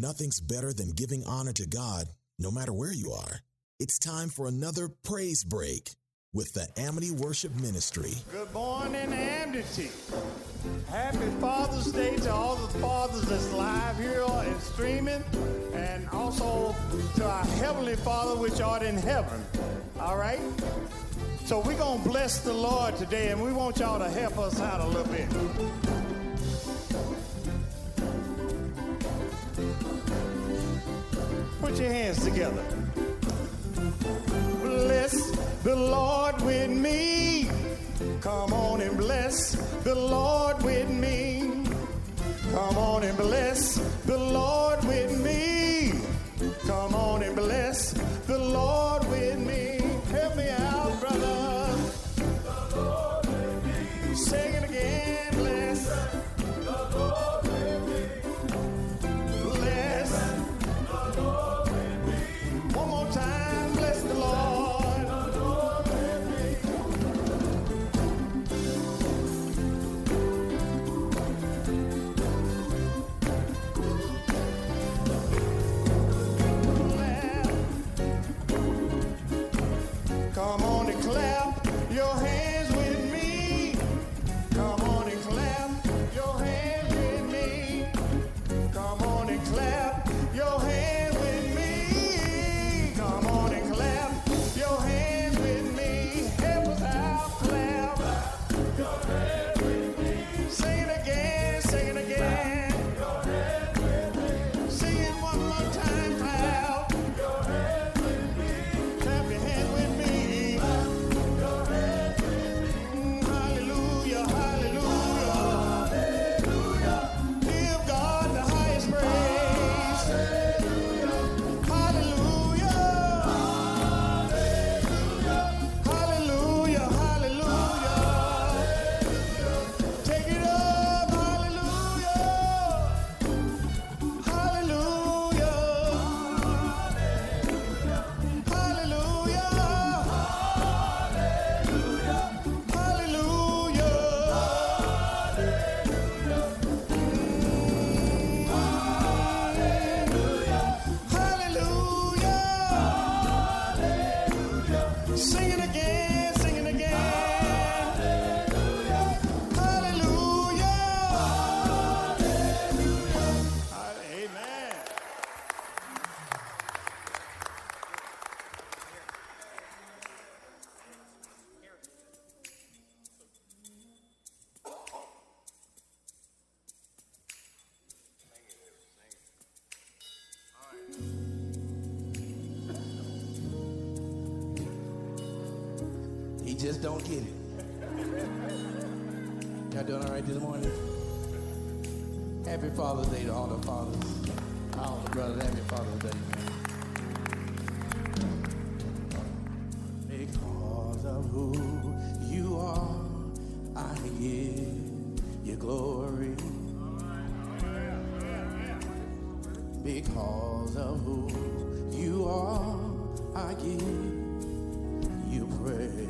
Nothing's better than giving honor to God, no matter where you are. It's time for another praise break with the Amity Worship Ministry. Good morning, Amity. Happy Father's Day to all the fathers that's live here and streaming, and also to our Heavenly Father which art in heaven. All right? So we're going to bless the Lord today, and we want y'all to help us out a little bit. Your hands together. Bless the Lord with me. Come on and bless the Lord with me. Come on and bless the Lord with me. Come on and bless the Lord with me. Help me out, brother. Sing just don't get it. Y'all doing all right this morning? Happy Father's Day to all the fathers, all the brothers. Happy Father's Day. Because of who you are, I give you glory. Because of who you are, I give you praise.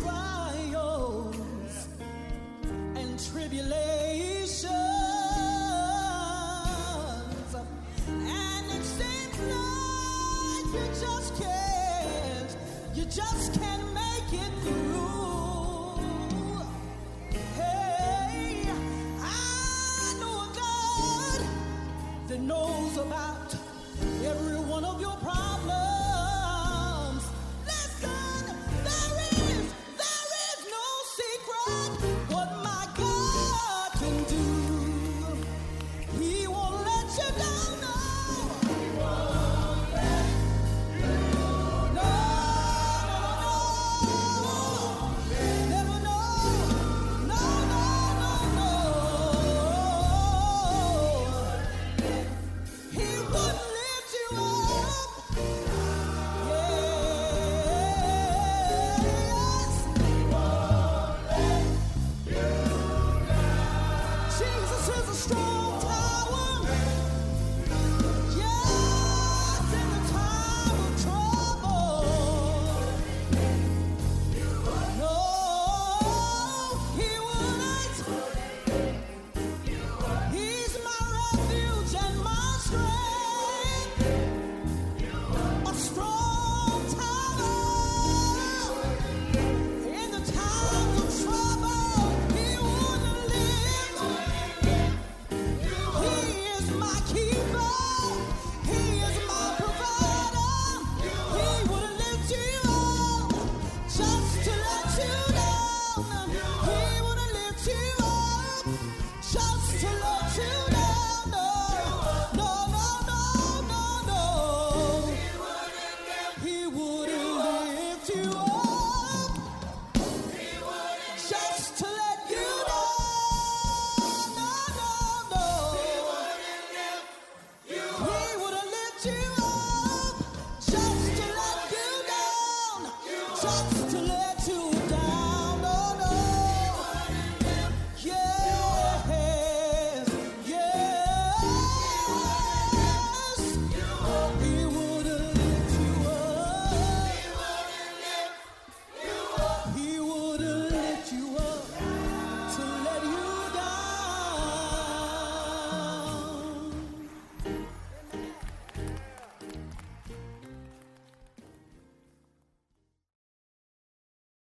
trials and tribulations, and it seems like you just can't, you just can't make it through. till